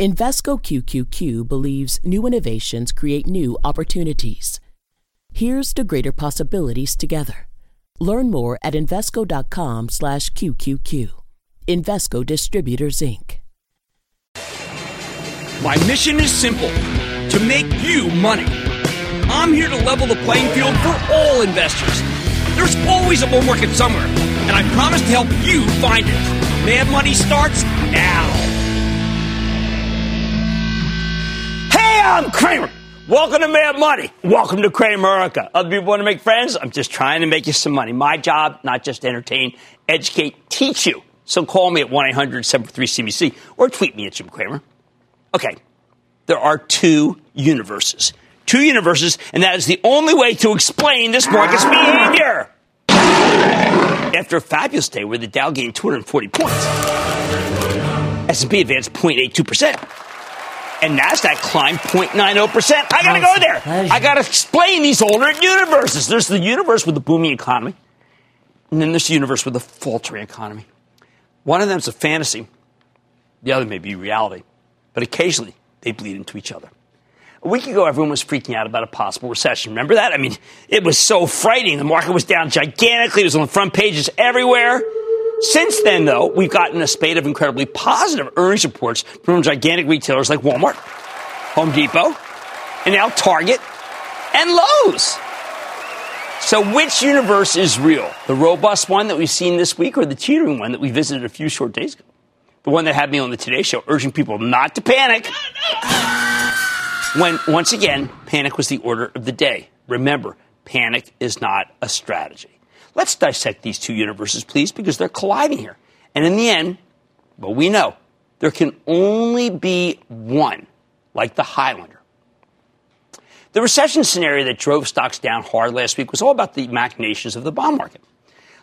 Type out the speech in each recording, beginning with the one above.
Invesco QQQ believes new innovations create new opportunities. Here's to greater possibilities together. Learn more at Invesco.com/QQQ. Invesco Distributors Inc. My mission is simple: to make you money. I'm here to level the playing field for all investors. There's always a bull market somewhere, and I promise to help you find it. Mad Money starts now. Hey, I'm Cramer. Welcome to Mad Money. Welcome to Cramerica. Other people want to make friends? I'm just trying to make you some money. My job, not just entertain, educate, teach you. So call me at 1 800 743 CNBC or tweet me at Jim Cramer. Okay, there are two universes. Two universes, and that is the only way to explain this market's behavior. After a fabulous day where the Dow gained 240 points, S&P advanced 0.82% and Nasdaq climbed 0.90%. I got to go there. I got to explain these alternate universes. There's the universe with the booming economy, and then there's the universe with the faltering economy. One of them is a fantasy. The other may be reality, but occasionally they bleed into each other. A week ago, everyone was freaking out about a possible recession. Remember that? I mean, it was so frightening. The market was down gigantically. It was on the front pages everywhere. Since then, though, we've gotten a spate of incredibly positive earnings reports from gigantic retailers like Walmart, Home Depot, and now Target and Lowe's. So, which universe is real? The robust one that we've seen this week or the teetering one that we visited a few short days ago? The one that had me on the Today Show urging people not to panic. When, once again, panic was the order of the day. Remember, panic is not a strategy. Let's dissect these two universes, please, because they're colliding here. And in the end, well, we know there can only be one, like the Highlander. The recession scenario that drove stocks down hard last week was all about the machinations of the bond market.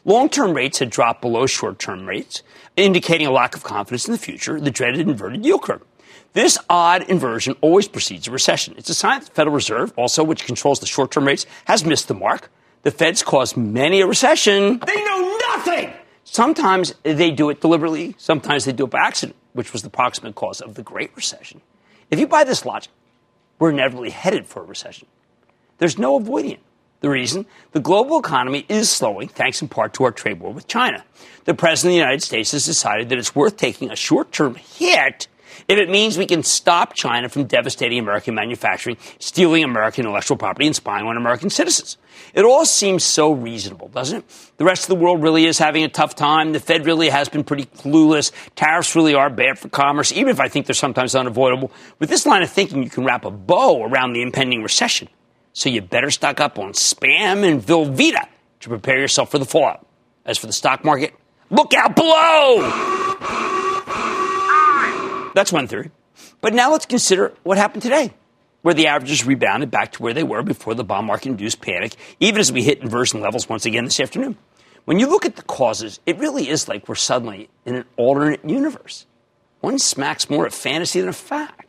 Long term rates had dropped below short term rates, indicating a lack of confidence in the future, the dreaded inverted yield curve. This odd inversion always precedes a recession. It's a sign that the Federal Reserve, also which controls the short term rates, has missed the mark the Feds caused many a recession. They know nothing. Sometimes they do it deliberately. Sometimes they do it by accident, which was the proximate cause of the Great Recession. If you buy this logic, we're inevitably headed for a recession. There's no avoiding it. The reason? The global economy is slowing, thanks in part to our trade war with China. The President of the United States has decided that it's worth taking a short term hit if it means we can stop China from devastating American manufacturing, stealing American intellectual property, and spying on American citizens. It all seems so reasonable, doesn't it? The rest of the world really is having a tough time. The Fed really has been pretty clueless. Tariffs really are bad for commerce, even if I think they're sometimes unavoidable. With this line of thinking, you can wrap a bow around the impending recession. So you better stock up on spam and Velveeta to prepare yourself for the fallout. As for the stock market, look out below! That's one theory. But now let's consider what happened today, where the averages rebounded back to where they were before the bond market induced panic, even as we hit inversion levels once again this afternoon. When you look at the causes, it really is like we're suddenly in an alternate universe. One smacks more of fantasy than a fact.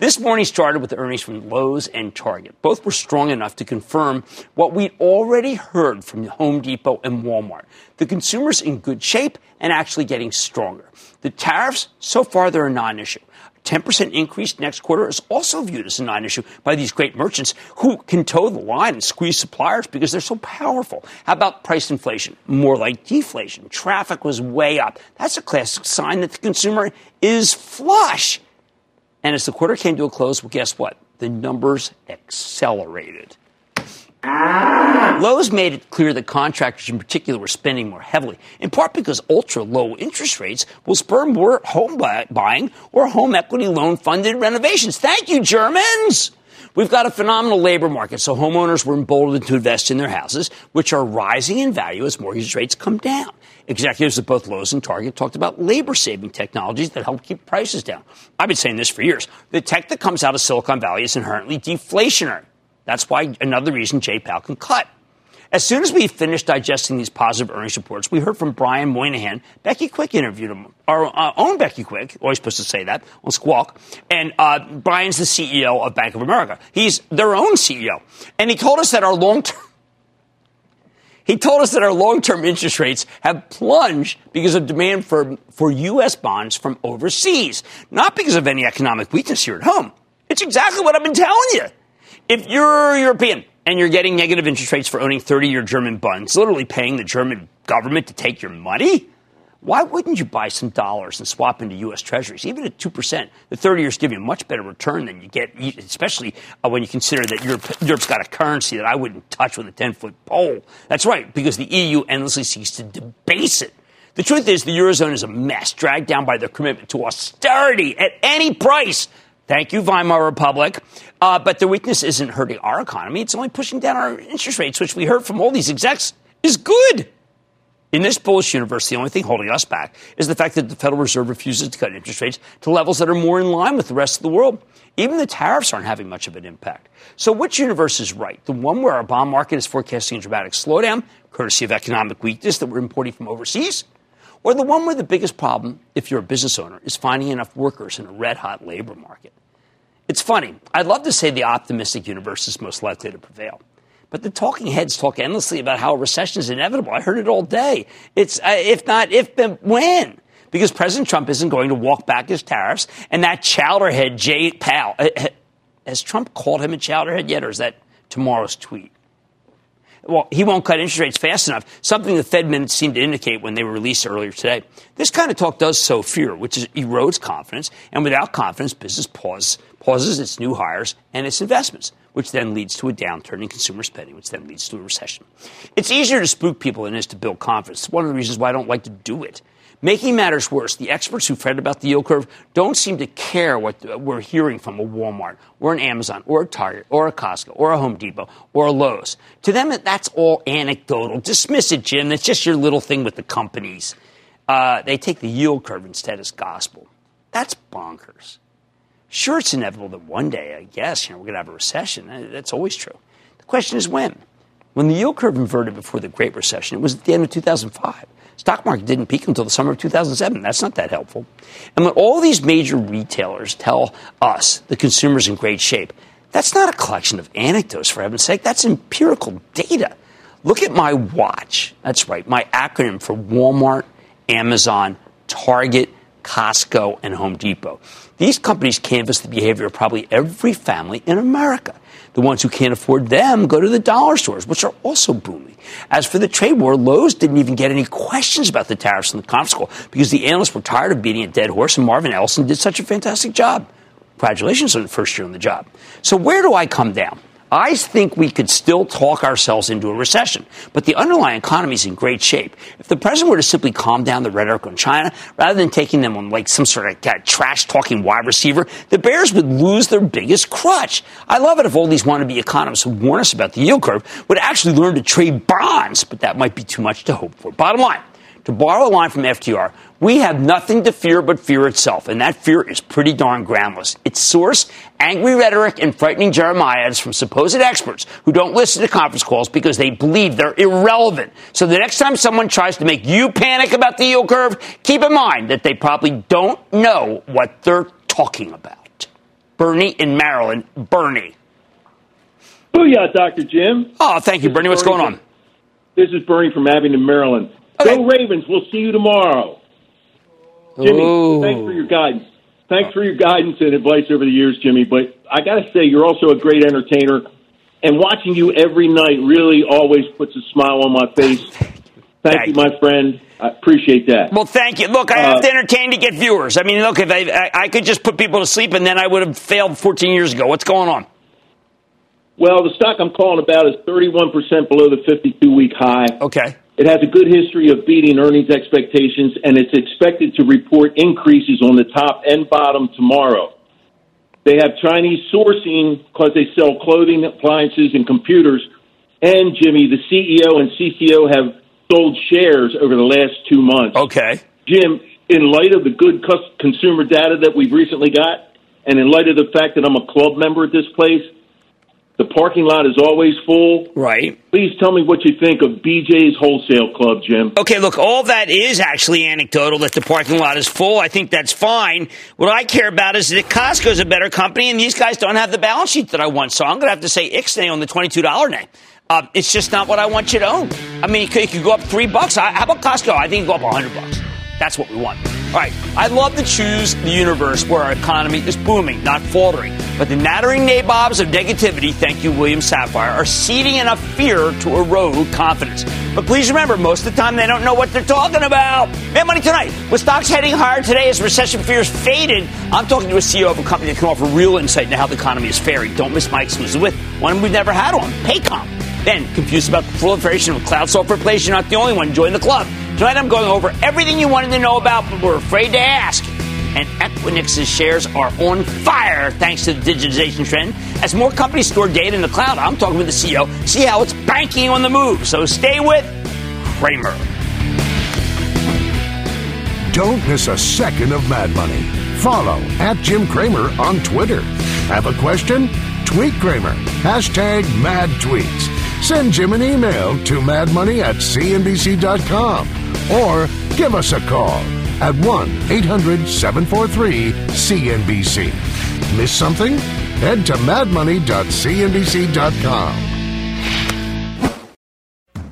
This morning started with the earnings from Lowe's and Target. Both were strong enough to confirm what we'd already heard from Home Depot and Walmart. The consumer's in good shape and actually getting stronger. The tariffs, so far, they're a non issue. 10% increase next quarter is also viewed as a non issue by these great merchants who can toe the line and squeeze suppliers because they're so powerful. How about price inflation? More like deflation. Traffic was way up. That's a classic sign that the consumer is flush. And as the quarter came to a close, well, guess what? The numbers accelerated. Lowe's made it clear that contractors in particular were spending more heavily, in part because ultra low interest rates will spur more home buy- buying or home equity loan funded renovations. Thank you, Germans! We've got a phenomenal labor market, so homeowners were emboldened to invest in their houses, which are rising in value as mortgage rates come down. Executives at both Lowe's and Target talked about labor saving technologies that help keep prices down. I've been saying this for years. The tech that comes out of Silicon Valley is inherently deflationary. That's why another reason J. Powell can cut. As soon as we finished digesting these positive earnings reports, we heard from Brian Moynihan. Becky Quick interviewed him. Our uh, own Becky Quick, always supposed to say that on Squawk. And uh, Brian's the CEO of Bank of America. He's their own CEO. And he told us that our long term He told us that our long term interest rates have plunged because of demand for, for U.S. bonds from overseas, not because of any economic weakness here at home. It's exactly what I've been telling you. If you're European and you're getting negative interest rates for owning 30 year German bonds, literally paying the German government to take your money, why wouldn't you buy some dollars and swap into U.S. Treasuries? Even at 2%, the 30 years give you a much better return than you get, especially uh, when you consider that Europe, Europe's got a currency that I wouldn't touch with a 10 foot pole. That's right, because the EU endlessly seeks to debase it. The truth is, the Eurozone is a mess, dragged down by their commitment to austerity at any price. Thank you, Weimar Republic. Uh, but the weakness isn't hurting our economy, it's only pushing down our interest rates, which we heard from all these execs is good. In this bullish universe, the only thing holding us back is the fact that the Federal Reserve refuses to cut interest rates to levels that are more in line with the rest of the world. Even the tariffs aren't having much of an impact. So, which universe is right? The one where our bond market is forecasting a dramatic slowdown, courtesy of economic weakness that we're importing from overseas? Or the one where the biggest problem, if you're a business owner, is finding enough workers in a red hot labor market? It's funny. I'd love to say the optimistic universe is most likely to prevail. But the talking heads talk endlessly about how a recession is inevitable. I heard it all day. It's uh, if not if, then when? Because President Trump isn't going to walk back his tariffs, and that chowderhead Jay Powell uh, has Trump called him a chowderhead yet, or is that tomorrow's tweet? Well, he won't cut interest rates fast enough, something the Fed minutes seemed to indicate when they were released earlier today. This kind of talk does sow fear, which is, erodes confidence, and without confidence, business pause, pauses its new hires and its investments which then leads to a downturn in consumer spending, which then leads to a recession. It's easier to spook people than it is to build confidence. It's one of the reasons why I don't like to do it. Making matters worse, the experts who fret about the yield curve don't seem to care what we're hearing from a Walmart or an Amazon or a Target or a Costco or a Home Depot or a Lowe's. To them, that's all anecdotal. Dismiss it, Jim. That's just your little thing with the companies. Uh, they take the yield curve instead as gospel. That's bonkers. Sure, it's inevitable that one day, I guess, you know, we're going to have a recession. That's always true. The question is when. When the yield curve inverted before the Great Recession, it was at the end of 2005. Stock market didn't peak until the summer of 2007. That's not that helpful. And when all these major retailers tell us the consumer's in great shape, that's not a collection of anecdotes, for heaven's sake. That's empirical data. Look at my watch. That's right, my acronym for Walmart, Amazon, Target, Costco, and Home Depot. These companies canvass the behavior of probably every family in America. The ones who can't afford them go to the dollar stores, which are also booming. As for the trade war, Lowe's didn't even get any questions about the tariffs in the conference call because the analysts were tired of beating a dead horse, and Marvin Ellison did such a fantastic job. Congratulations on the first year on the job. So, where do I come down? I think we could still talk ourselves into a recession, but the underlying economy is in great shape. If the president were to simply calm down the rhetoric on China, rather than taking them on like some sort of trash talking wide receiver, the Bears would lose their biggest crutch. I love it if all these wannabe economists who warn us about the yield curve would actually learn to trade bonds, but that might be too much to hope for. Bottom line, to borrow a line from FDR, we have nothing to fear but fear itself, and that fear is pretty darn groundless. Its source, angry rhetoric and frightening jeremiads from supposed experts who don't listen to conference calls because they believe they're irrelevant. So the next time someone tries to make you panic about the yield curve, keep in mind that they probably don't know what they're talking about. Bernie in Maryland, Bernie. Booyah, Dr. Jim. Oh, thank you, Bernie. What's going on? This is Bernie from Abingdon, Maryland. Okay. Go Ravens. We'll see you tomorrow. Jimmy, Ooh. thanks for your guidance. Thanks for your guidance and advice over the years, Jimmy. But I got to say, you're also a great entertainer. And watching you every night really always puts a smile on my face. Thank, thank you, my friend. I appreciate that. Well, thank you. Look, I have uh, to entertain to get viewers. I mean, look, if I, I, I could just put people to sleep and then I would have failed 14 years ago. What's going on? Well, the stock I'm calling about is 31% below the 52 week high. Okay. It has a good history of beating earnings expectations, and it's expected to report increases on the top and bottom tomorrow. They have Chinese sourcing because they sell clothing, appliances, and computers. And Jimmy, the CEO and CCO have sold shares over the last two months. Okay. Jim, in light of the good consumer data that we've recently got, and in light of the fact that I'm a club member at this place, the parking lot is always full. Right. Please tell me what you think of BJ's Wholesale Club, Jim. Okay, look, all that is actually anecdotal that the parking lot is full. I think that's fine. What I care about is that Costco's a better company and these guys don't have the balance sheet that I want. So I'm going to have to say Ixnay on the $22 name. Um, it's just not what I want you to own. I mean, you could, you could go up three bucks. How about Costco? I think you go up a hundred bucks. That's what we want. All right, I'd love to choose the universe where our economy is booming, not faltering. But the nattering nabobs of negativity, thank you, William Safire, are seeding enough fear to erode confidence. But please remember, most of the time they don't know what they're talking about. Mad Money tonight. With stocks heading higher today as recession fears faded, I'm talking to a CEO of a company that can offer real insight into how the economy is faring. Don't miss my exclusive with one we've never had on, Paycom. Then, confused about the proliferation of cloud software plays, you're not the only one. Join the club. Tonight I'm going over everything you wanted to know about, but were afraid to ask. And Equinix's shares are on fire thanks to the digitization trend. As more companies store data in the cloud, I'm talking with the CEO, see how it's banking on the move. So stay with Cramer. Don't miss a second of Mad Money. Follow at Jim Cramer on Twitter. Have a question? Tweet Cramer. Hashtag mad tweets. Send Jim an email to madmoney at cnbc.com or give us a call at 1 800 743 CNBC. Miss something? Head to madmoney.cnbc.com.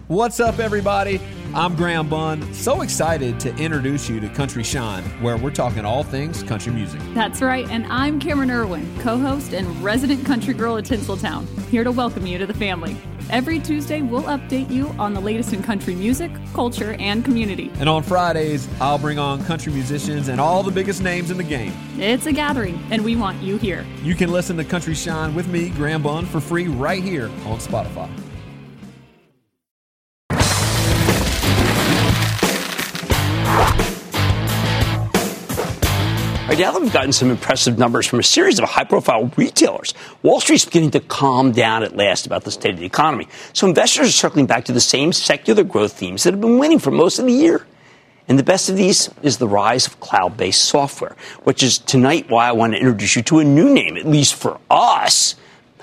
What's up, everybody? I'm Graham Bunn. So excited to introduce you to Country Shine, where we're talking all things country music. That's right, and I'm Cameron Irwin, co host and resident country girl at Tinseltown, here to welcome you to the family. Every Tuesday, we'll update you on the latest in country music, culture, and community. And on Fridays, I'll bring on country musicians and all the biggest names in the game. It's a gathering, and we want you here. You can listen to Country Shine with me, Graham Bunn, for free right here on Spotify. Right now, we've gotten some impressive numbers from a series of high profile retailers. Wall Street's beginning to calm down at last about the state of the economy. So investors are circling back to the same secular growth themes that have been winning for most of the year. And the best of these is the rise of cloud based software, which is tonight why I want to introduce you to a new name, at least for us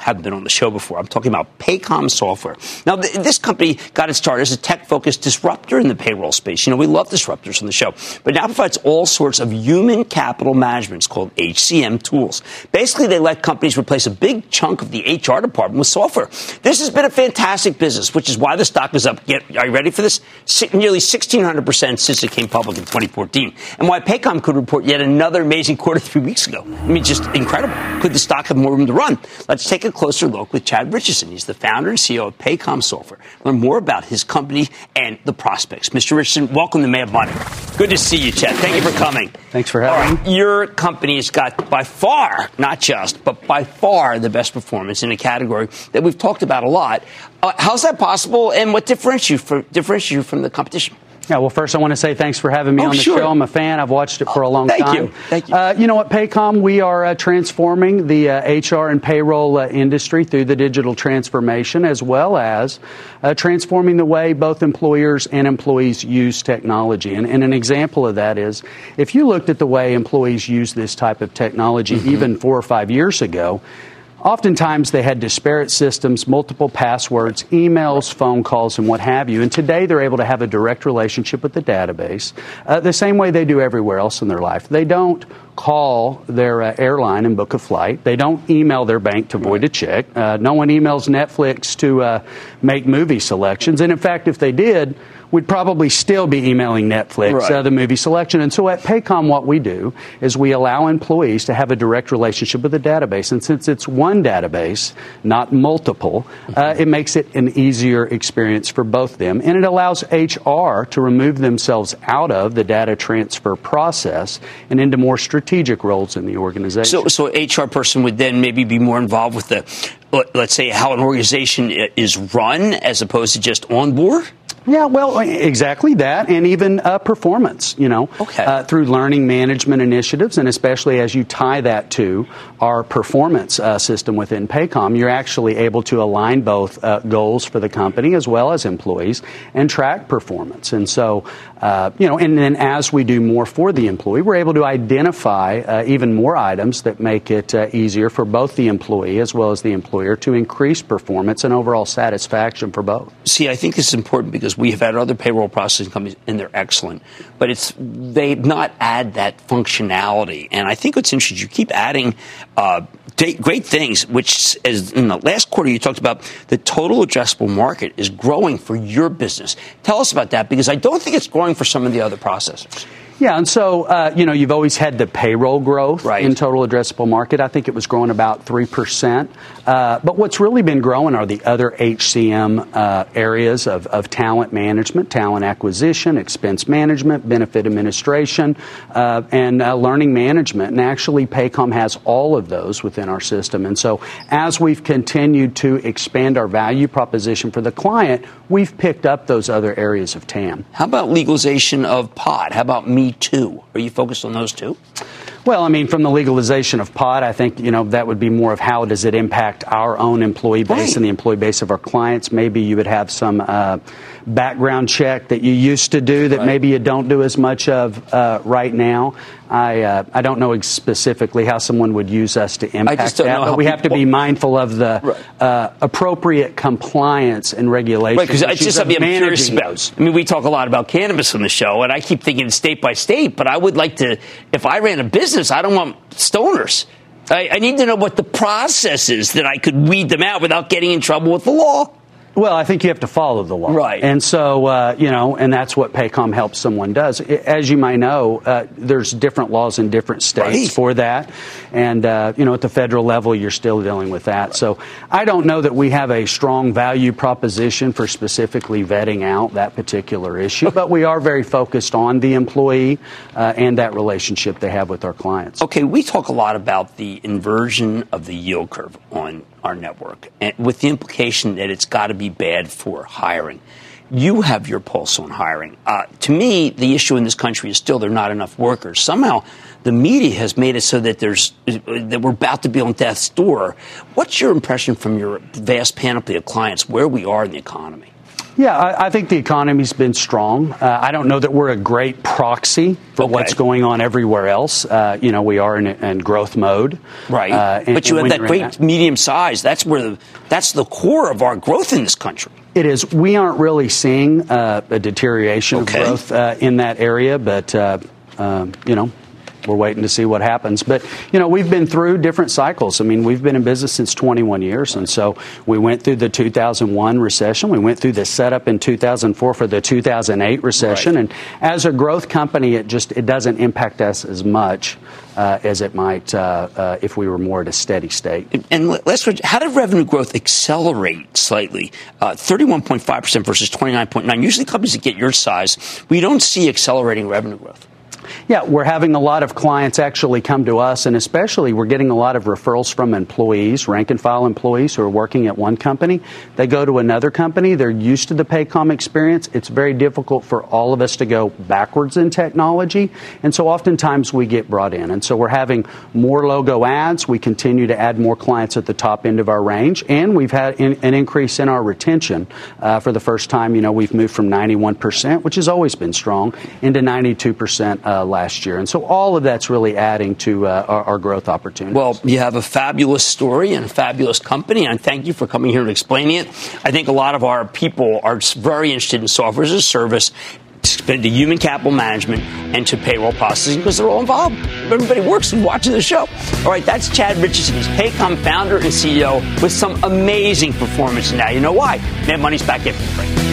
haven't been on the show before. I'm talking about Paycom Software. Now, th- this company got its start as a tech-focused disruptor in the payroll space. You know, we love disruptors on the show, but now provides all sorts of human capital management. It's called HCM tools. Basically, they let companies replace a big chunk of the HR department with software. This has been a fantastic business, which is why the stock is up. Get, are you ready for this? nearly 1,600% since it came public in 2014. And why Paycom could report yet another amazing quarter three weeks ago. I mean, just incredible. Could the stock have more room to run? Let's take a closer look with Chad Richison. He's the founder and CEO of Paycom Software. Learn more about his company and the prospects. Mr. Richison, welcome to Mad Money. Good to see you, Chad. Thank you for coming. Thanks for having right. me. Your company's got by far, not just, but by far the best performance in a category that we've talked about a lot. Uh, how's that possible, and what differentiates you, from, differentiates you from the competition? Yeah, well, first I want to say thanks for having me oh, on the sure. show. I'm a fan. I've watched it for a long Thank time. You. Thank you. Uh, you know what, Paycom, we are uh, transforming the uh, HR and payroll uh, industry through the digital transformation, as well as uh, transforming the way both employers and employees use technology. And, and, an example of that is if you looked at the way employees use this type of technology mm-hmm. even four or five years ago, Oftentimes, they had disparate systems, multiple passwords, emails, phone calls, and what have you. And today, they're able to have a direct relationship with the database uh, the same way they do everywhere else in their life. They don't call their uh, airline and book a flight. They don't email their bank to void a check. Uh, no one emails Netflix to uh, make movie selections. And in fact, if they did, we'd probably still be emailing Netflix right. uh, the movie selection. And so at Paycom, what we do is we allow employees to have a direct relationship with the database. And since it's one database, not multiple, uh, it makes it an easier experience for both them. And it allows HR to remove themselves out of the data transfer process and into more strategic roles in the organization. So, so HR person would then maybe be more involved with the, let's say, how an organization is run as opposed to just on board? Yeah, well, exactly that, and even uh, performance, you know, okay. uh, through learning management initiatives, and especially as you tie that to our performance uh, system within Paycom, you're actually able to align both uh, goals for the company as well as employees and track performance. And so, uh, you know, and then as we do more for the employee, we're able to identify uh, even more items that make it easier for both the employee as well as the employer to increase performance and overall satisfaction for both. See, I think this is important because we have had other payroll processing companies, and they're excellent. But it's they've not add that functionality. And I think what's interesting, you keep adding uh, great things, which is in the last quarter you talked about the total addressable market is growing for your business. Tell us about that because I don't think it's growing for some of the other processors. Yeah, and so, uh, you know, you've always had the payroll growth right. in total addressable market. I think it was growing about 3%. Uh, but what's really been growing are the other HCM uh, areas of, of, talent management, talent acquisition, expense management, benefit administration, uh, and uh, learning management. And actually, Paycom has all of those within our system. And so, as we've continued to expand our value proposition for the client, we've picked up those other areas of TAM. How about legalization of pot? How about Me Too? Are you focused on those two? Well, I mean, from the legalization of pot, I think you know that would be more of how does it impact our own employee base right. and the employee base of our clients. Maybe you would have some uh, background check that you used to do that right. maybe you don't do as much of uh, right now. I uh, I don't know specifically how someone would use us to impact that, but we have to be mindful of the uh, appropriate compliance and regulation. Right, because it's just I'm curious about. I mean, we talk a lot about cannabis on the show, and I keep thinking state by state, but I would like to, if I ran a business, I don't want stoners. I, I need to know what the process is that I could weed them out without getting in trouble with the law. Well, I think you have to follow the law. Right. And so, uh, you know, and that's what Paycom helps someone does. As you might know, uh, there's different laws in different states right. for that. And, uh, you know, at the federal level, you're still dealing with that. Right. So I don't know that we have a strong value proposition for specifically vetting out that particular issue, but we are very focused on the employee uh, and that relationship they have with our clients. Okay, we talk a lot about the inversion of the yield curve on our network, and with the implication that it's got to be bad for hiring. You have your pulse on hiring. Uh, to me, the issue in this country is still there are not enough workers. Somehow, the media has made it so that there's that we're about to be on death's door. What's your impression from your vast panoply of clients where we are in the economy? Yeah, I, I, think the economy's been strong. Uh, I don't know that we're a great proxy for okay. what's going on everywhere else. Uh, you know, we are in, in growth mode, right? Uh, and, but you have that great that, medium size. That's where the, that's the core of our growth in this country. It is. We aren't really seeing uh, a deterioration okay. of growth uh, in that area, but uh, um, you know, we're waiting to see what happens. But, you know, we've been through different cycles. I mean, we've been in business since 21 years. And so we went through the 2001 recession. We went through the setup in 2004 for the 2008 recession. Right. And as a growth company, it just it doesn't impact us as much. Uh, as it might uh, uh, if we were more at a steady state. And let's how did revenue growth accelerate slightly? Uh, thirty-one point five percent versus twenty-nine point nine. Usually, companies that get your size, we don't see accelerating revenue growth. Yeah, we're having a lot of clients actually come to us, and especially we're getting a lot of referrals from employees, rank and file employees who are working at one company. They go to another company, they're used to the Paycom experience. It's very difficult for all of us to go backwards in technology, and so oftentimes we get brought in. And so we're having more logo ads. We continue to add more clients at the top end of our range, and we've had an increase in our retention. Uh, for the first time, you know, we've moved from 91%, which has always been strong, into 92% uh, last year. And so all of that's really adding to uh, our, our, growth opportunities. Well, you have a fabulous story and a fabulous company, and thank you for coming here and explaining it. I think a lot of our people are very interested in software as a service to human capital management and to payroll processing because they're all involved. Everybody works and watches the show. All right, that's Chad Richison. He's Paycom founder and CEO with some amazing performance. Now you know why. Mad Money's back after the.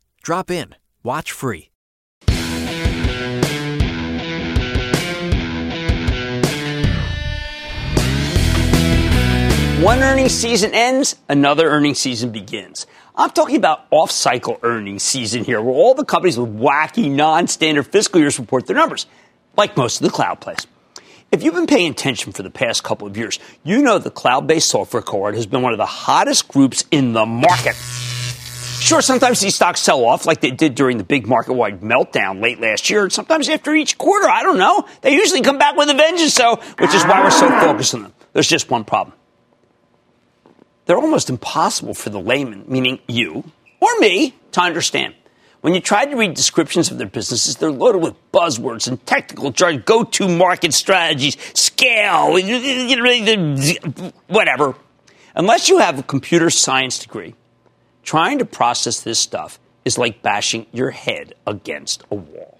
Drop in. Watch free. One earnings season ends, another earnings season begins. I'm talking about off cycle earnings season here, where all the companies with wacky, non standard fiscal years report their numbers, like most of the cloud plays. If you've been paying attention for the past couple of years, you know the cloud based software cohort has been one of the hottest groups in the market. Sure, sometimes these stocks sell off like they did during the big market wide meltdown late last year, and sometimes after each quarter. I don't know. They usually come back with a vengeance, so, which is why we're so focused on them. There's just one problem. They're almost impossible for the layman, meaning you or me, to understand. When you try to read descriptions of their businesses, they're loaded with buzzwords and technical jargon, go to market strategies, scale, whatever. Unless you have a computer science degree, trying to process this stuff is like bashing your head against a wall.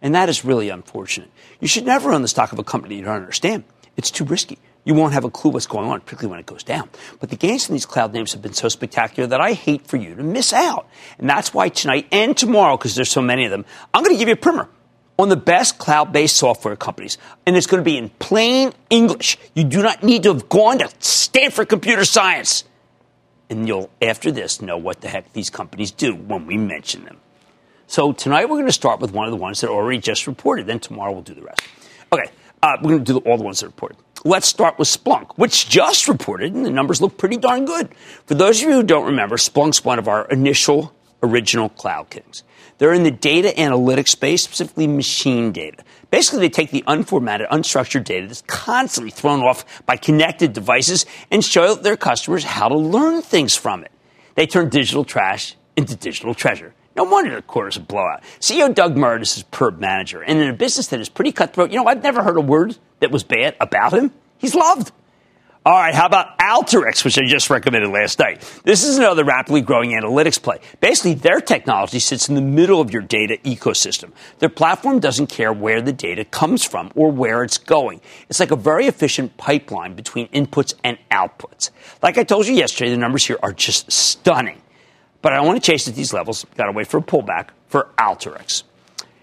And that is really unfortunate. You should never own the stock of a company you don't understand. It's too risky you won't have a clue what's going on, particularly when it goes down. But the gains in these cloud names have been so spectacular that I hate for you to miss out. And that's why tonight and tomorrow, because there's so many of them, I'm going to give you a primer on the best cloud based software companies. And it's going to be in plain English. You do not need to have gone to Stanford Computer Science. And you'll, after this, know what the heck these companies do when we mention them. So tonight we're going to start with one of the ones that already just reported. Then tomorrow we'll do the rest. Okay, uh, we're going to do all the ones that reported. Let's start with Splunk, which just reported, and the numbers look pretty darn good. For those of you who don't remember, Splunk's one of our initial original cloud kings. They're in the data analytics space, specifically machine data. Basically, they take the unformatted, unstructured data that's constantly thrown off by connected devices and show their customers how to learn things from it. They turn digital trash into digital treasure. No wonder the quarter's a blowout. CEO Doug Merritt is his perb manager, and in a business that is pretty cutthroat, you know, I've never heard a word that was bad about him. He's loved. All right, how about Alteryx, which I just recommended last night? This is another rapidly growing analytics play. Basically, their technology sits in the middle of your data ecosystem. Their platform doesn't care where the data comes from or where it's going. It's like a very efficient pipeline between inputs and outputs. Like I told you yesterday, the numbers here are just stunning. But I don't want to chase at these levels. Got to wait for a pullback for Alteryx.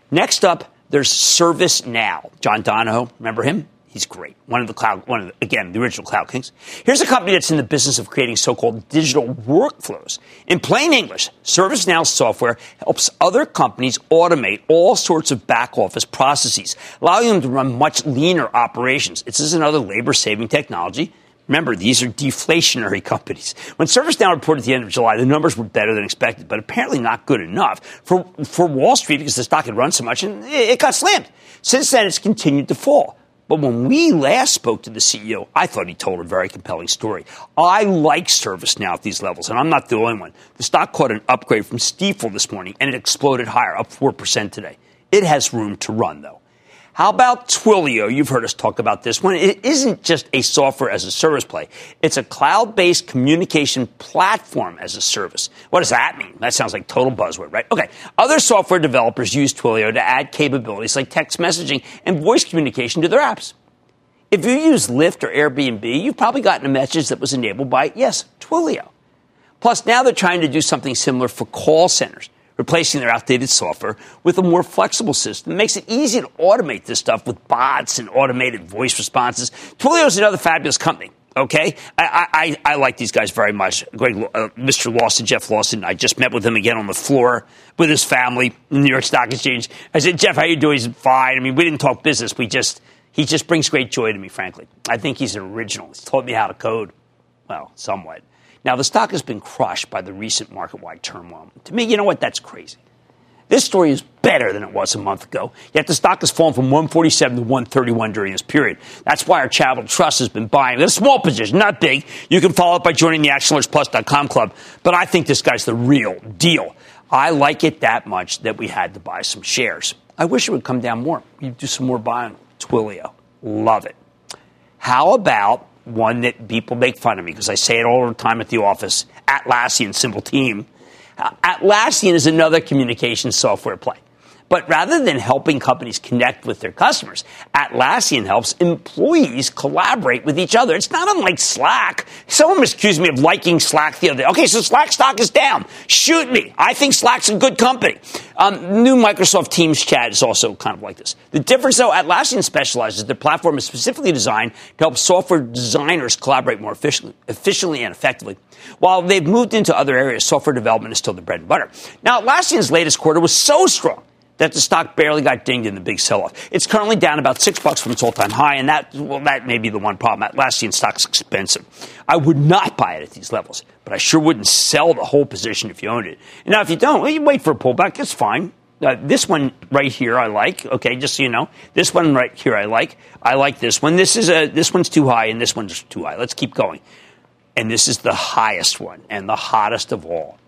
Next up, there's ServiceNow. John Donahoe, remember him? He's great. One of the cloud, one of the, again, the original cloud kings. Here's a company that's in the business of creating so-called digital workflows. In plain English, ServiceNow software helps other companies automate all sorts of back office processes, allowing them to run much leaner operations. This is another labor saving technology Remember, these are deflationary companies. When ServiceNow reported at the end of July, the numbers were better than expected, but apparently not good enough for, for Wall Street because the stock had run so much and it got slammed. Since then, it's continued to fall. But when we last spoke to the CEO, I thought he told a very compelling story. I like ServiceNow at these levels, and I'm not the only one. The stock caught an upgrade from Stifel this morning, and it exploded higher, up 4% today. It has room to run, though. How about Twilio? You've heard us talk about this one. It isn't just a software as a service play. It's a cloud-based communication platform as a service. What does that mean? That sounds like total buzzword, right? Okay. Other software developers use Twilio to add capabilities like text messaging and voice communication to their apps. If you use Lyft or Airbnb, you've probably gotten a message that was enabled by, yes, Twilio. Plus, now they're trying to do something similar for call centers replacing their outdated software with a more flexible system. Makes it easy to automate this stuff with bots and automated voice responses. Twilio is another fabulous company. Okay, I, I, I like these guys very much. Greg, uh, Mr. Lawson, Jeff Lawson. I just met with him again on the floor with his family in New York Stock Exchange. I said, Jeff, how you doing? He's fine. I mean, we didn't talk business. We just he just brings great joy to me. Frankly, I think he's an original. He's taught me how to code. Well, somewhat. Now, the stock has been crushed by the recent market wide turmoil. To me, you know what? That's crazy. This story is better than it was a month ago, yet the stock has fallen from 147 to 131 during this period. That's why our Charitable Trust has been buying. It's a small position, not big. You can follow up by joining the ActionAlertsPlus.com club, but I think this guy's the real deal. I like it that much that we had to buy some shares. I wish it would come down more. You do some more buying. Twilio. Love it. How about one that people make fun of me because I say it all the time at the office. Atlassian, simple team. Uh, Atlassian is another communication software play. But rather than helping companies connect with their customers, Atlassian helps employees collaborate with each other. It's not unlike Slack. Someone accused me of liking Slack the other day. Okay, so Slack stock is down. Shoot me. I think Slack's a good company. Um, new Microsoft Teams chat is also kind of like this. The difference, though, Atlassian specializes. Their platform is specifically designed to help software designers collaborate more efficiently, efficiently and effectively. While they've moved into other areas, software development is still the bread and butter. Now, Atlassian's latest quarter was so strong that the stock barely got dinged in the big sell-off. It's currently down about six bucks from its all-time high, and that well, that may be the one problem. Atlassian stock's expensive. I would not buy it at these levels, but I sure wouldn't sell the whole position if you owned it. Now, if you don't, well, you wait for a pullback. It's fine. Uh, this one right here I like. Okay, just so you know, this one right here I like. I like this one. This is a this one's too high and this one's too high. Let's keep going. And this is the highest one and the hottest of all.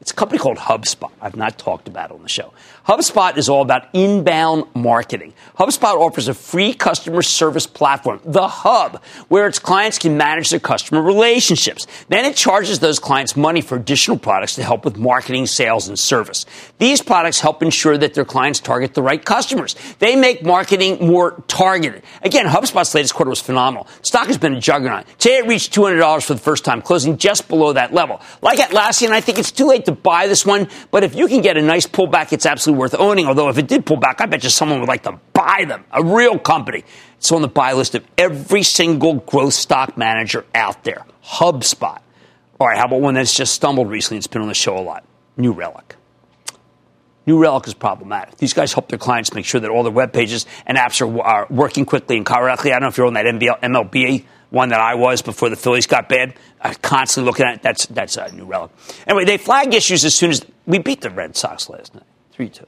It's a company called HubSpot. I've not talked about it on the show. HubSpot is all about inbound marketing. HubSpot offers a free customer service platform, the Hub, where its clients can manage their customer relationships. Then it charges those clients money for additional products to help with marketing, sales, and service. These products help ensure that their clients target the right customers. They make marketing more targeted. Again, HubSpot's latest quarter was phenomenal. Stock has been a juggernaut. Today it reached $200 for the first time, closing just below that level. Like Atlassian, I think it's too late to buy this one, but if you can get a nice pullback, it's absolutely worth owning. Although if it did pull back, I bet you someone would like to buy them. A real company. It's on the buy list of every single growth stock manager out there. HubSpot. All right, how about one that's just stumbled recently? It's been on the show a lot. New Relic. New Relic is problematic. These guys help their clients make sure that all their web pages and apps are, are working quickly and correctly. I don't know if you're on that MBL, MLB one that I was before the Phillies got bad. I'm constantly looking at it. That's that's a new relic. Anyway, they flag issues as soon as we beat the Red Sox last night, three two.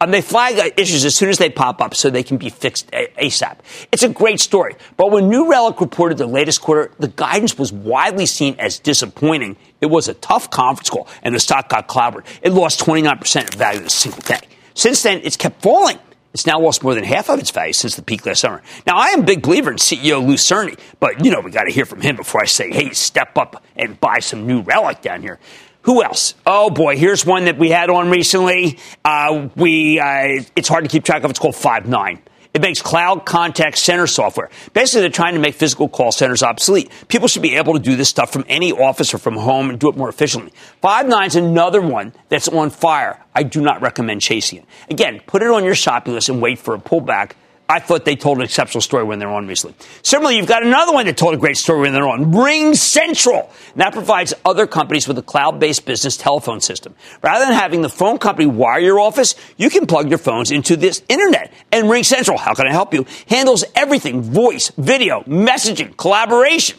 Um, they flag uh, issues as soon as they pop up so they can be fixed ASAP. It's a great story. But when New Relic reported the latest quarter, the guidance was widely seen as disappointing. It was a tough conference call, and the stock got clobbered. It lost 29% of value in a single day. Since then, it's kept falling. It's now lost more than half of its value since the peak last summer. Now, I am a big believer in CEO Lew Cirne, but you know we got to hear from him before I say, "Hey, step up and buy some new relic down here." Who else? Oh boy, here's one that we had on recently. Uh, we uh, it's hard to keep track of. It's called Five9. It makes cloud contact center software. Basically, they're trying to make physical call centers obsolete. People should be able to do this stuff from any office or from home and do it more efficiently. Five is another one that's on fire. I do not recommend chasing it. Again, put it on your shopping list and wait for a pullback I thought they told an exceptional story when they were on recently. Similarly, you've got another one that told a great story when they're on, RingCentral. And that provides other companies with a cloud-based business telephone system. Rather than having the phone company wire your office, you can plug your phones into this internet. And RingCentral, how can I help you, handles everything, voice, video, messaging, collaboration.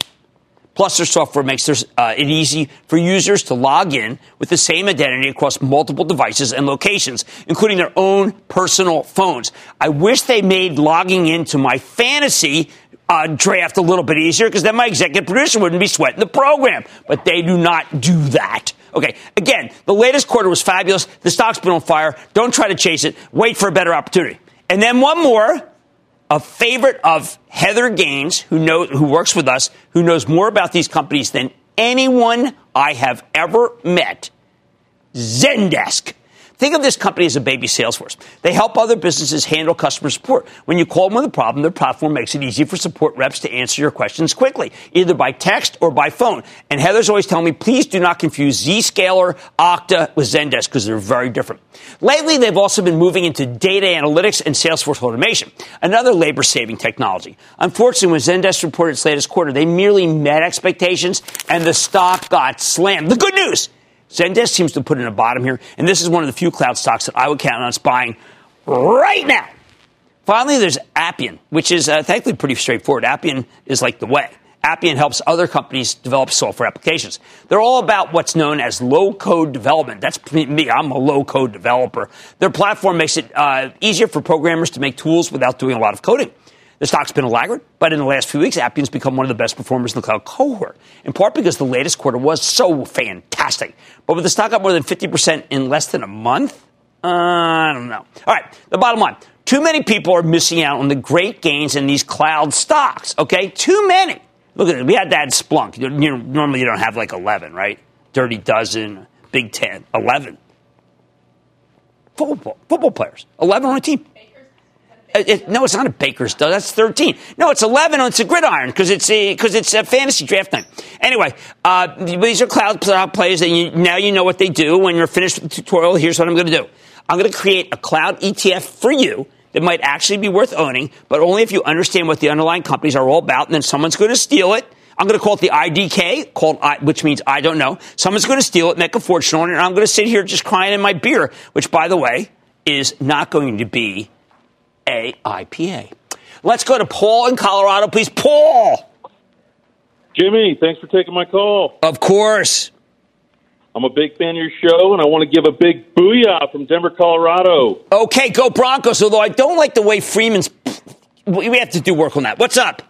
Plus, their software makes uh, it easy for users to log in with the same identity across multiple devices and locations, including their own personal phones. I wish they made logging into my fantasy uh, draft a little bit easier because then my executive producer wouldn't be sweating the program. But they do not do that. Okay, again, the latest quarter was fabulous. The stock's been on fire. Don't try to chase it. Wait for a better opportunity. And then one more a favorite of Heather Gaines, who know, who works with us, who knows more about these companies than anyone I have ever met. Zendesk. Think of this company as a baby Salesforce. They help other businesses handle customer support. When you call them with a problem, their platform makes it easy for support reps to answer your questions quickly, either by text or by phone. And Heather's always telling me, please do not confuse Zscaler, Okta with Zendesk because they're very different. Lately, they've also been moving into data analytics and Salesforce automation, another labor saving technology. Unfortunately, when Zendesk reported its latest quarter, they merely met expectations and the stock got slammed. The good news Zendesk seems to put in a bottom here, and this is one of the few cloud stocks that I would count on buying right now. Finally, there's Appian, which is uh, thankfully pretty straightforward. Appian is like the way. Appian helps other companies develop software applications. They're all about what's known as low code development. That's me. I'm a low code developer. Their platform makes it uh, easier for programmers to make tools without doing a lot of coding. The stock's been a laggard, but in the last few weeks, Appian's become one of the best performers in the cloud cohort, in part because the latest quarter was so fantastic. But with the stock up more than 50% in less than a month, uh, I don't know. All right, the bottom line. Too many people are missing out on the great gains in these cloud stocks, okay? Too many. Look at it. We had that Splunk. You know, normally you don't have like 11, right? Dirty dozen, Big Ten, 11. Football, football players, 11 on a team. Uh, it, no, it's not a baker's dozen. That's 13. No, it's 11. It's a gridiron because it's a because it's a fantasy draft night. Anyway, uh, these are cloud plays that you, now you know what they do. When you're finished with the tutorial, here's what I'm going to do. I'm going to create a cloud ETF for you that might actually be worth owning, but only if you understand what the underlying companies are all about. And then someone's going to steal it. I'm going to call it the IDK, called I, which means I don't know. Someone's going to steal it, make a fortune on it, and I'm going to sit here just crying in my beer. Which, by the way, is not going to be a IPA. Let's go to Paul in Colorado, please. Paul. Jimmy, thanks for taking my call. Of course. I'm a big fan of your show, and I want to give a big booyah from Denver, Colorado. Okay, go Broncos. Although I don't like the way Freeman's. We have to do work on that. What's up?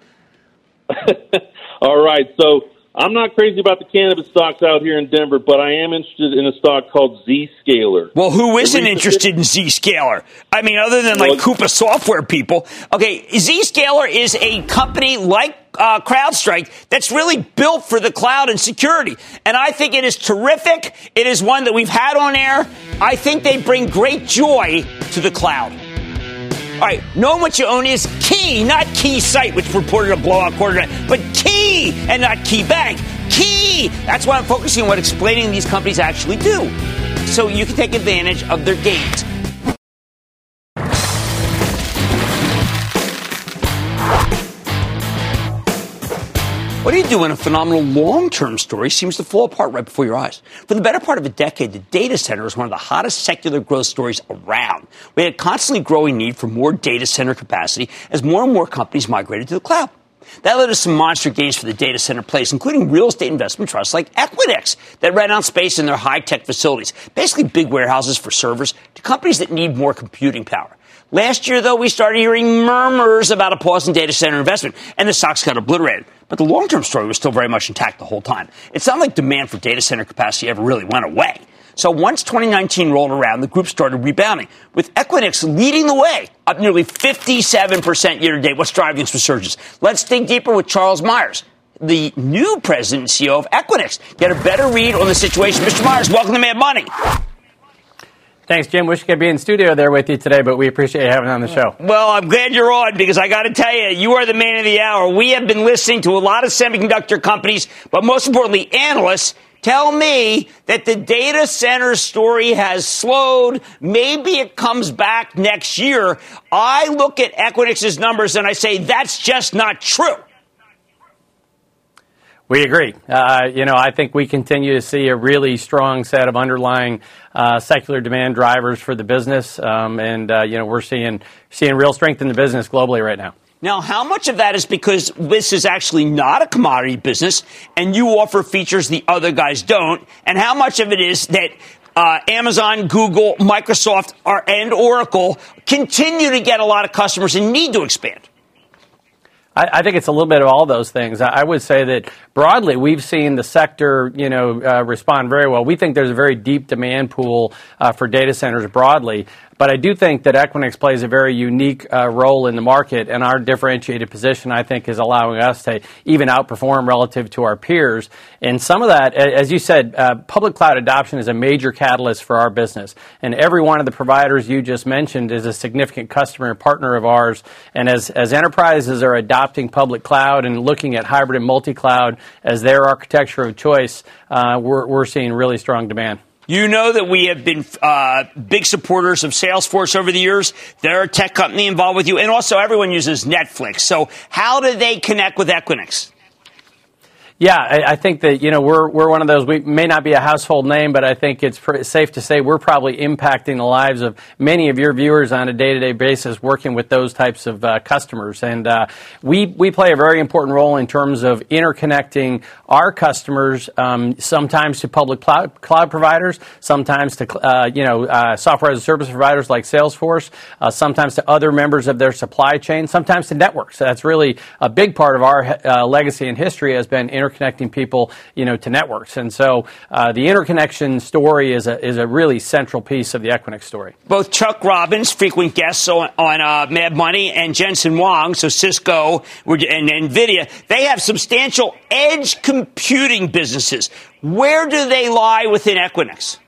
All right, so I'm not crazy about the cannabis stocks out here in Denver, but I am interested in a stock called Zscaler. Well, who isn't interested in Zscaler? I mean, other than like well, Coupa software people. Okay, Zscaler is a company like uh, CrowdStrike that's really built for the cloud and security. And I think it is terrific. It is one that we've had on air. I think they bring great joy to the cloud. All right, knowing what you own is key, not Keysight, which reported a blowout quarter, but key and not key bank. Key! That's why I'm focusing on what explaining these companies actually do. So you can take advantage of their gains. What do you do when a phenomenal long term story seems to fall apart right before your eyes? For the better part of a decade, the data center is one of the hottest secular growth stories around. We had a constantly growing need for more data center capacity as more and more companies migrated to the cloud. That led to some monster gains for the data center plays, including real estate investment trusts like Equinix that rent out space in their high tech facilities, basically big warehouses for servers, to companies that need more computing power. Last year, though, we started hearing murmurs about a pause in data center investment, and the stocks got obliterated. But the long term story was still very much intact the whole time. It's not like demand for data center capacity ever really went away. So once 2019 rolled around, the group started rebounding, with Equinix leading the way, up nearly 57% year to date. What's driving this resurgence? Let's dig deeper with Charles Myers, the new president and CEO of Equinix. Get a better read on the situation. Mr. Myers, welcome to Mad Money. Thanks, Jim. Wish I could be in studio there with you today, but we appreciate you having on the show. Well, I'm glad you're on because I got to tell you, you are the man of the hour. We have been listening to a lot of semiconductor companies, but most importantly, analysts tell me that the data center story has slowed. Maybe it comes back next year. I look at Equinix's numbers and I say that's just not true. We agree. Uh, you know, I think we continue to see a really strong set of underlying uh, secular demand drivers for the business, um, and uh, you know, we're seeing seeing real strength in the business globally right now. Now, how much of that is because this is actually not a commodity business, and you offer features the other guys don't, and how much of it is that uh, Amazon, Google, Microsoft, are, and Oracle continue to get a lot of customers and need to expand? I, I, think it's a little bit of all those things. I, I, would say that broadly, we've seen the sector, you know, uh, respond very well. We think there's a very deep demand pool uh, for data centers broadly. But I do think that Equinix plays a very unique uh, role in the market, and our differentiated position, I think, is allowing us to even outperform relative to our peers. And some of that, as you said, uh, public cloud adoption is a major catalyst for our business. And every one of the providers you just mentioned is a significant customer and partner of ours. And as, as enterprises are adopting public cloud and looking at hybrid and multi cloud as their architecture of choice, uh, we're, we're seeing really strong demand. You know that we have been uh, big supporters of Salesforce over the years. They're a tech company involved with you, and also everyone uses Netflix. So, how do they connect with Equinix? Yeah, I, I, think that you know we're we're one of those. We may not be a household name, but I think it's pr- safe to say we're probably impacting the lives of many of your viewers on a day-to-day basis, working with those types of uh, customers. And uh, we we play a very important role in terms of interconnecting our customers, um, sometimes to public cloud, providers, sometimes to uh, you know uh, software as a service providers like Salesforce, uh, sometimes to other members of their supply chain, sometimes to networks. So that's really a big part of our uh, legacy and history has been interconnecting people, you know, to networks. And so uh, the interconnection story is a, is a really central piece of the Equinix story. Both Chuck Robbins, frequent guests on, on uh, Mad Money, and Jensen Huang, so Cisco and NVIDIA, they have substantial edge computing businesses. Where do they lie within Equinix?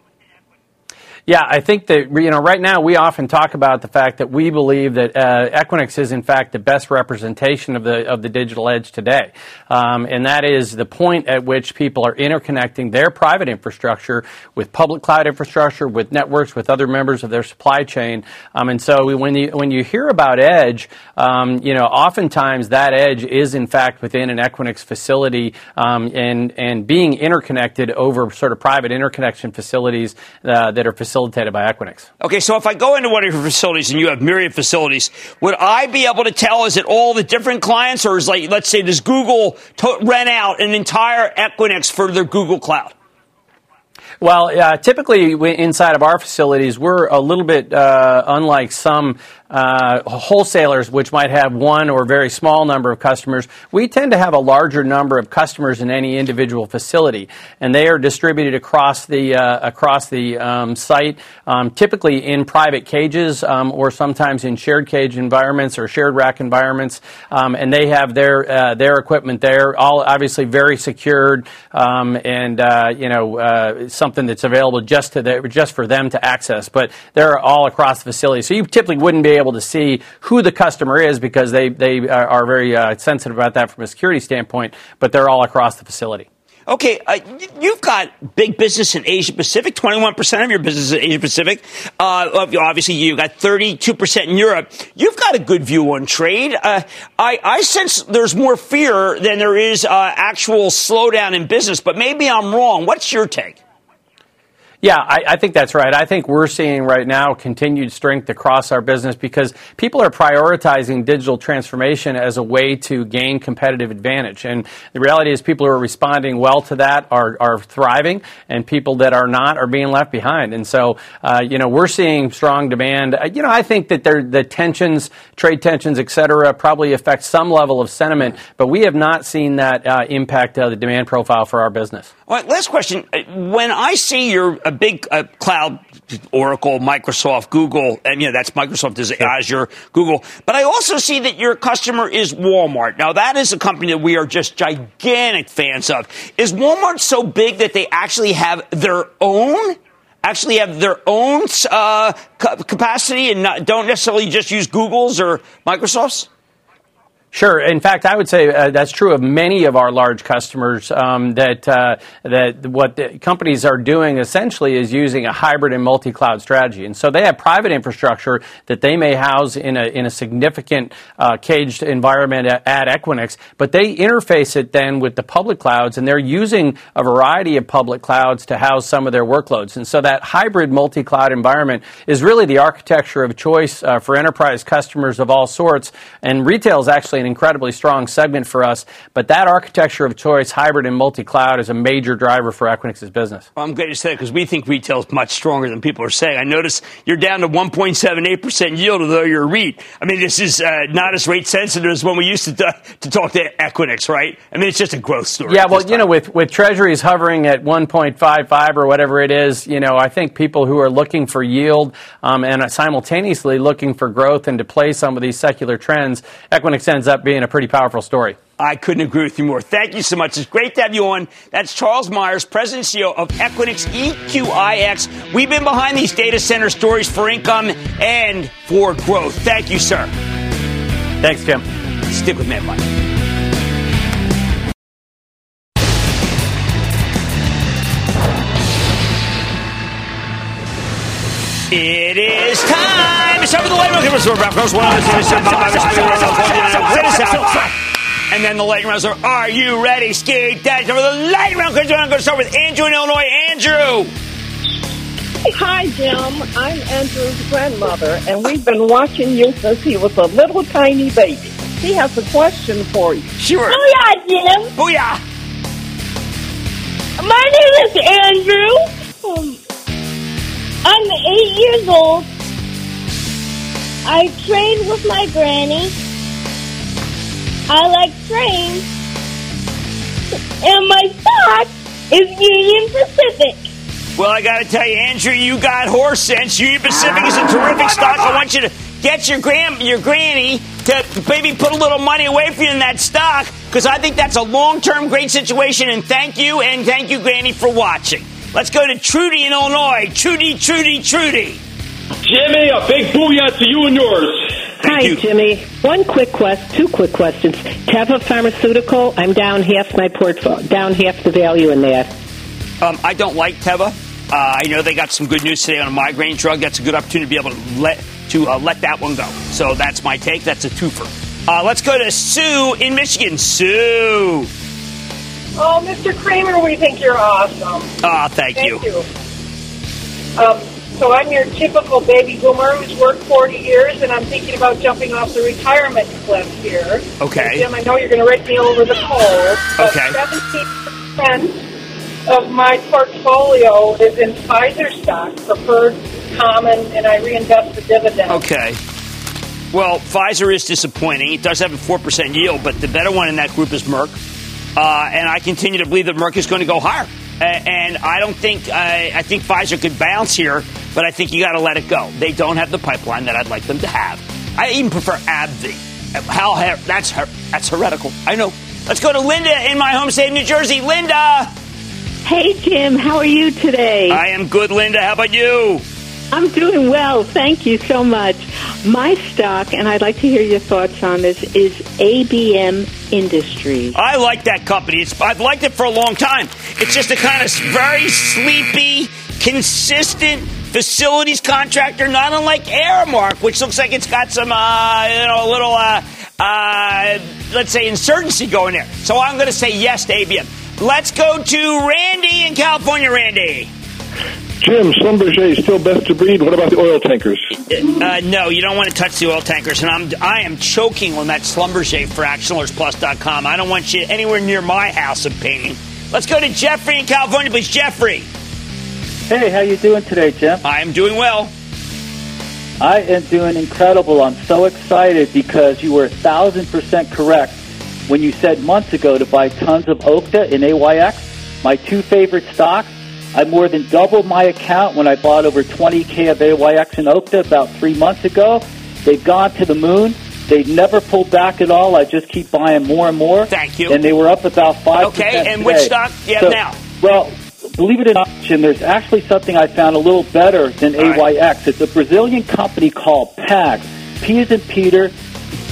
Yeah, I think that you know right now we often talk about the fact that we believe that uh, Equinix is in fact the best representation of the of the digital edge today, um, and that is the point at which people are interconnecting their private infrastructure with public cloud infrastructure, with networks, with other members of their supply chain. Um, and so when you when you hear about edge, um, you know oftentimes that edge is in fact within an Equinix facility um, and and being interconnected over sort of private interconnection facilities uh, that are facilitated facilitated by Equinix. Okay, so if I go into one of your facilities and you have myriad facilities, would I be able to tell is it all the different clients, or is like let's say does Google to- rent out an entire Equinix for their Google Cloud? Well, uh, typically inside of our facilities, we're a little bit uh, unlike some uh, wholesalers, which might have one or very small number of customers, we tend to have a larger number of customers in any individual facility, and they are distributed across the uh, across the um, site, um, typically in private cages um, or sometimes in shared cage environments or shared rack environments, um, and they have their uh, their equipment there, all obviously very secured um, and uh, you know uh, something that's available just to the, just for them to access, but they're all across the facility, so you typically wouldn't be able to see who the customer is because they, they are very uh, sensitive about that from a security standpoint, but they're all across the facility. Okay, uh, you've got big business in Asia Pacific. Twenty-one percent of your business is Asia Pacific. Uh, obviously, you got thirty-two percent in Europe. You've got a good view on trade. Uh, I, I, sense there's more fear than there is uh, actual slowdown in business, but maybe I'm wrong. What's your take? Yeah, I, I, think that's right. I think we're seeing right now continued strength across our business because people are prioritizing digital transformation as a way to gain competitive advantage. And the reality is, people who are responding well to that are, are thriving, and people that are not are being left behind. And so, uh, you know, we're seeing strong demand. Uh, you know, I think that there, the tensions, trade tensions, et cetera, probably affect some level of sentiment, but we have not seen that uh, impact uh, the demand profile for our business. All right, last question. Uh, when I see your a big uh, cloud, Oracle, Microsoft, Google, and you know that's Microsoft is Azure, Google, but I also see that your customer is Walmart. Now that is a company that we are just gigantic fans of. Is Walmart so big that they actually have their own? Actually, have their own uh, capacity and not, don't necessarily just use Google's or Microsoft's? Sure. In fact, I would say uh, that's true of many of our large customers. Um, that uh, that what companies are doing essentially is using a hybrid and multi-cloud strategy, and so they have private infrastructure that they may house in a in a significant uh, caged environment at, at, Equinix, but they interface it then with the public clouds, and they're using a variety of public clouds to house some of their workloads, and so that hybrid multi-cloud environment is really the architecture of choice uh, for enterprise customers of all sorts, and retail is actually an incredibly strong segment for us. But that architecture of choice, hybrid and multi cloud, is a major driver for Equinix's business. Well, I'm glad you said it because we think retail is much stronger than people are saying. I notice you're down to 1.78% yield, although you're a REIT. I mean, this is uh, not as rate sensitive as when we used to, to talk to Equinix, right? I mean, it's just a growth story. Yeah, well, you know, with, with treasuries hovering at 1.55 or whatever it is, you know, I think people who are looking for yield um, and simultaneously looking for growth and to play some of these secular trends, Equinix ends up being a pretty powerful story. I couldn't agree with you more. Thank you so much. It's great to have you on. That's Charles Myers, President and CEO of Equinix EQIX. We've been behind these data center stories for income and for growth. Thank you, sir. Thanks, Jim. Stick with Mad Money. It is time. For the light round. And then the lightning round. Are are you ready, skate? Daddy? Time for the lightning round. I'm going to start with Andrew in Illinois. Andrew. Hi, Jim. I'm Andrew's grandmother, and we've been watching you since he was a little tiny baby. He has a question for you. Sure. Booyah, Jim. Booyah. My name is Andrew. Um, I'm eight years old. I trained with my granny. I like trains. And my stock is Union Pacific. Well, I got to tell you, Andrew, you got horse sense. Union Pacific is a terrific stock. I want you to get your grand your granny to maybe put a little money away for you in that stock because I think that's a long term great situation. And thank you, and thank you, Granny, for watching. Let's go to Trudy in Illinois. Trudy, Trudy, Trudy. Jimmy, a big booyah to you and yours. Thank Hi, you. Jimmy. One quick quest, two quick questions. Teva Pharmaceutical, I'm down half my portfolio, down half the value in that. Um, I don't like Teva. Uh, I know they got some good news today on a migraine drug. That's a good opportunity to be able to let to uh, let that one go. So that's my take. That's a twofer. Uh, let's go to Sue in Michigan. Sue. Oh, Mr. Cramer, we think you're awesome. Ah, thank, Thank you. you. Um, So I'm your typical baby boomer who's worked 40 years, and I'm thinking about jumping off the retirement cliff here. Okay. Jim, I know you're going to rake me over the coals. Okay. 17% of my portfolio is in Pfizer stock, preferred, common, and I reinvest the dividend. Okay. Well, Pfizer is disappointing. It does have a 4% yield, but the better one in that group is Merck. Uh, and I continue to believe that Merck is going to go higher. A- and I don't think, I I think Pfizer could bounce here, but I think you got to let it go. They don't have the pipeline that I'd like them to have. I even prefer AbbVie. How her- that's her- that's heretical. I know. Let's go to Linda in my home state of New Jersey. Linda, Hey, Jim, how are you today? I am good. Linda, how about you? I'm doing well. Thank you so much. My stock, and I'd like to hear your thoughts on this, is ABM Industries. I like that company. It's, I've liked it for a long time. It's just a kind of very sleepy, consistent facilities contractor, not unlike Aramark, which looks like it's got some, uh, you know, a little, uh, uh, let's say, insurgency going there. So I'm going to say yes to ABM. Let's go to Randy in California. Randy. Jim, Schlumberger is still best to breed. What about the oil tankers? Uh, no, you don't want to touch the oil tankers, and I'm I am choking on that Schlumberger for ActionAlertsPlus.com. I don't want you anywhere near my house of pain. Let's go to Jeffrey in California, please. Jeffrey. Hey, how you doing today, Jim? I am doing well. I am doing incredible. I'm so excited because you were a thousand percent correct when you said months ago to buy tons of Okta in AYX. My two favorite stocks. I more than doubled my account when I bought over 20k of AYX and Okta about three months ago. They've gone to the moon. They've never pulled back at all. I just keep buying more and more. Thank you. And they were up about five. Okay, and which stock do you have now? Well, believe it or not, Jim, there's actually something I found a little better than AYX. It's a Brazilian company called PAG. P is in Peter.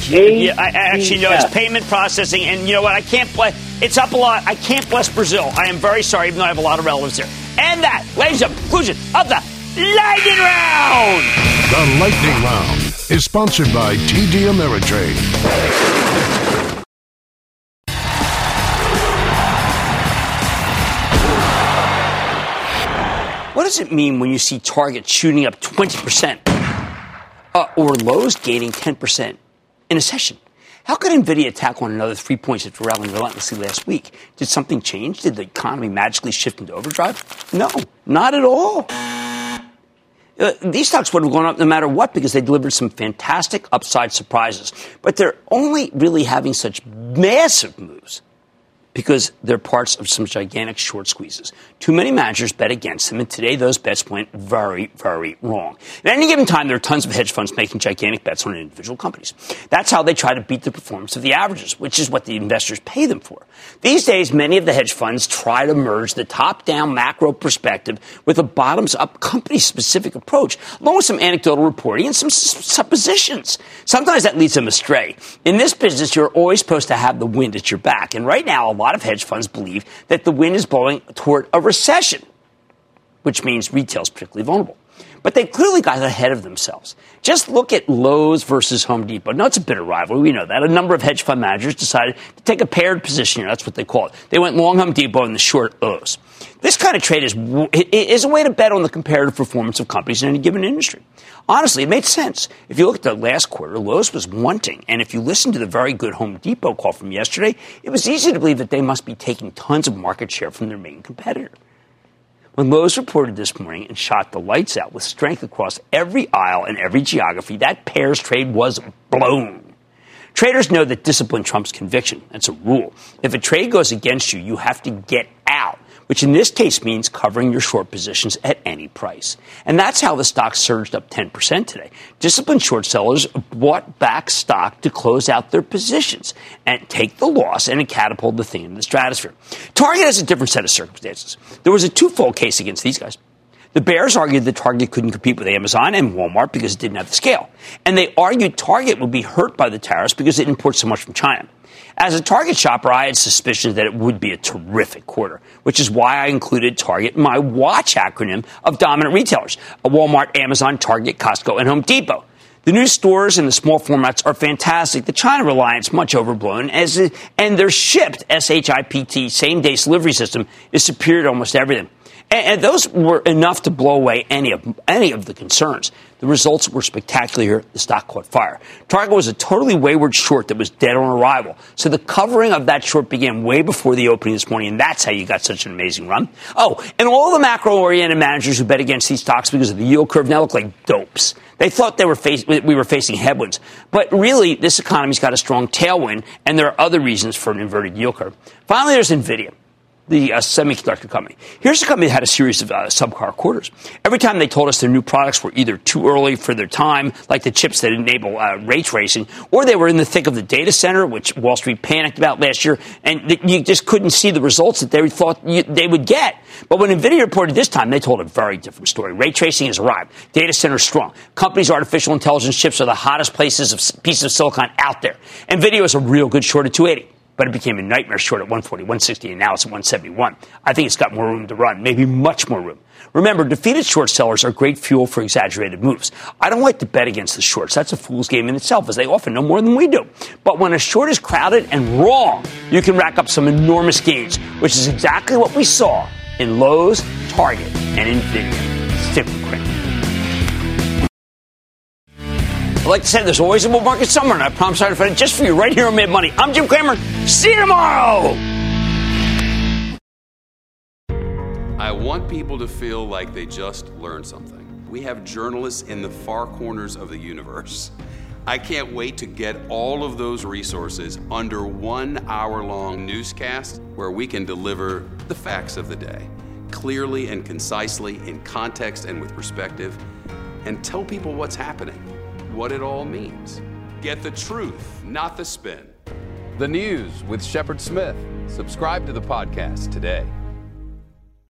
Yeah, I, I actually know it's payment processing, and you know what? I can't bless. It's up a lot. I can't bless Brazil. I am very sorry, even though I have a lot of relatives there. And that, ladies and conclusion of the lightning round. The Lightning Round is sponsored by TD Ameritrade. What does it mean when you see Target shooting up 20% uh, or Lowe's gaining 10% in a session? How could NVIDIA tackle on another three points after rallying relentlessly last week? Did something change? Did the economy magically shift into overdrive? No, not at all. Uh, these stocks would have gone up no matter what because they delivered some fantastic upside surprises. But they're only really having such massive moves because they're parts of some gigantic short squeezes. Too many managers bet against them, and today those bets went very, very wrong. At any given time, there are tons of hedge funds making gigantic bets on individual companies. That's how they try to beat the performance of the averages, which is what the investors pay them for. These days, many of the hedge funds try to merge the top-down macro perspective with a bottoms-up company-specific approach, along with some anecdotal reporting and some suppositions. Sometimes that leads them astray. In this business, you're always supposed to have the wind at your back, and right now, a lot of hedge funds believe that the wind is blowing toward a recession, which means retail is particularly vulnerable. But they clearly got ahead of themselves. Just look at Lowe's versus Home Depot. Now, it's a bitter rivalry. We know that. A number of hedge fund managers decided to take a paired position here. That's what they call it. They went long Home Depot and the short Lowe's. This kind of trade is, is a way to bet on the comparative performance of companies in any given industry. Honestly, it made sense. If you look at the last quarter, Lowe's was wanting. And if you listen to the very good Home Depot call from yesterday, it was easy to believe that they must be taking tons of market share from their main competitor. When Lowe's reported this morning and shot the lights out with strength across every aisle and every geography, that pairs trade was blown. Traders know that discipline trumps conviction. That's a rule. If a trade goes against you, you have to get which in this case means covering your short positions at any price. And that's how the stock surged up 10% today. Disciplined short sellers bought back stock to close out their positions and take the loss and it catapulted the thing into the stratosphere. Target has a different set of circumstances. There was a twofold case against these guys. The Bears argued that Target couldn't compete with Amazon and Walmart because it didn't have the scale. And they argued Target would be hurt by the tariffs because it imports so much from China. As a Target shopper, I had suspicions that it would be a terrific quarter, which is why I included Target in my WATCH acronym of dominant retailers Walmart, Amazon, Target, Costco, and Home Depot. The new stores and the small formats are fantastic. The China reliance much overblown, as and their shipped SHIPT same day delivery system is superior to almost everything. And, and, those were enough to blow away any of any of the concerns. The results were spectacular. The stock caught fire. Target was a totally wayward short that was dead on arrival. So the covering of that short began way before the opening this morning, and that's how you got such an amazing run. Oh, and all the macro-oriented managers who bet against these stocks because of the yield curve now look like dopes. They thought they were face- we were facing headwinds. But really, this economy's got a strong tailwind, and there are other reasons for an inverted yield curve. Finally, there's NVIDIA the uh, semiconductor company. Here's a company that had a series of uh, subpar quarters. Every time they told us their new products were either too early for their time, like the chips that enable uh, ray tracing, or they were in the thick of the data center, which Wall Street panicked about last year, and th- you just couldn't see the results that they thought you, they would get. But when NVIDIA reported this time, they told a very different story. Ray tracing has arrived. Data center strong. Companies' artificial intelligence chips are the hottest places of pieces of silicon out there. NVIDIA is a real good short at 280 but it became a nightmare short at 140, 160, and now it's at 171. I think it's got more room to run, maybe much more room. Remember, defeated short sellers are great fuel for exaggerated moves. I don't like to bet against the shorts. That's a fool's game in itself, as they often know more than we do. But when a short is crowded and wrong, you can rack up some enormous gains, which is exactly what we saw in Lowe's, Target, and Nvidia. Stick with I like to say there's always a bull market somewhere, and I promise I'll find it just for you right here on Mad Money. I'm Jim Cramer. See you tomorrow. I want people to feel like they just learned something. We have journalists in the far corners of the universe. I can't wait to get all of those resources under one hour long newscast where we can deliver the facts of the day clearly and concisely, in context and with perspective, and tell people what's happening what it all means. Get the truth, not the spin. The News with Shepard Smith. Subscribe to the podcast today.